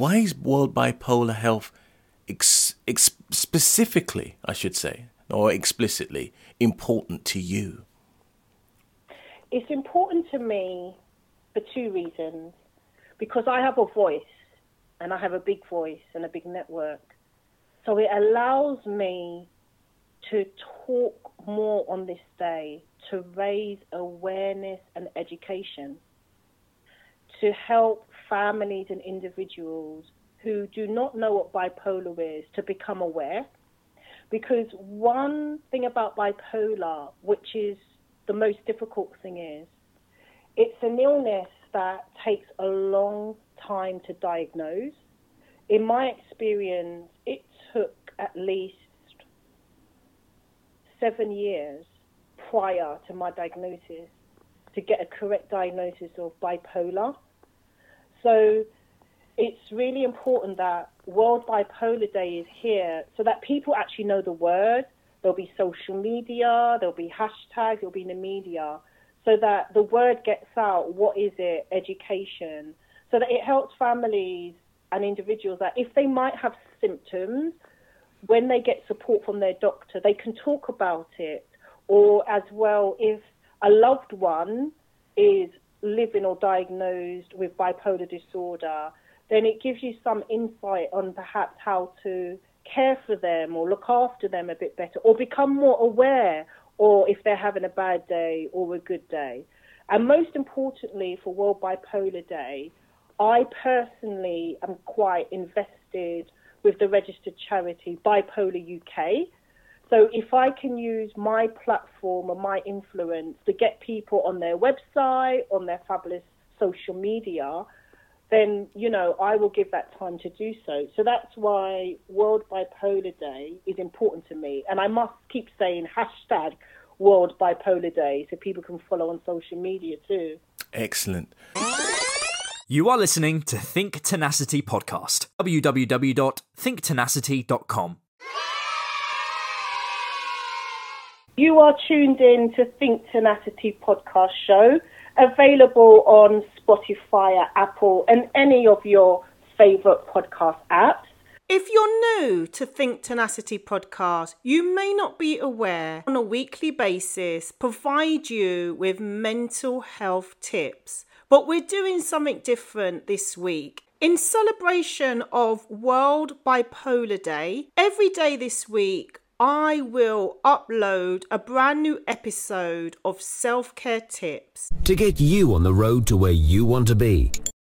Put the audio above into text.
Why is World Bipolar Health ex- ex- specifically, I should say, or explicitly important to you? It's important to me for two reasons. Because I have a voice, and I have a big voice and a big network. So it allows me to talk more on this day, to raise awareness and education, to help families and individuals who do not know what bipolar is to become aware. Because one thing about bipolar, which is the most difficult thing, is it's an illness that takes a long time to diagnose. In my experience, it took at least seven years prior to my diagnosis to get a correct diagnosis of bipolar. So it's really important that World Bipolar Day is here so that people actually know the word. There'll be social media, there'll be hashtags, there'll be in the media, so that the word gets out. What is it? Education. So that it helps families and individuals that if they might have symptoms, when they get support from their doctor, they can talk about it. Or as well, if a loved one is living or diagnosed with bipolar disorder, then it gives you some insight on perhaps how to care for them or look after them a bit better or become more aware or if they're having a bad day or a good day. And most importantly, for World Bipolar Day, I personally am quite invested with the registered charity Bipolar UK. So if I can use my platform and my influence to get people on their website, on their fabulous social media, then you know I will give that time to do so. So that's why World Bipolar Day is important to me, and I must keep saying hashtag World Bipolar Day so people can follow on social media too. Excellent. You are listening to Think Tenacity podcast. www.thinktenacity.com. You are tuned in to Think Tenacity podcast show, available on Spotify, Apple, and any of your favorite podcast apps. If you're new to Think Tenacity podcast, you may not be aware on a weekly basis provide you with mental health tips. But we're doing something different this week. In celebration of World Bipolar Day, every day this week I will upload a brand new episode of self care tips to get you on the road to where you want to be.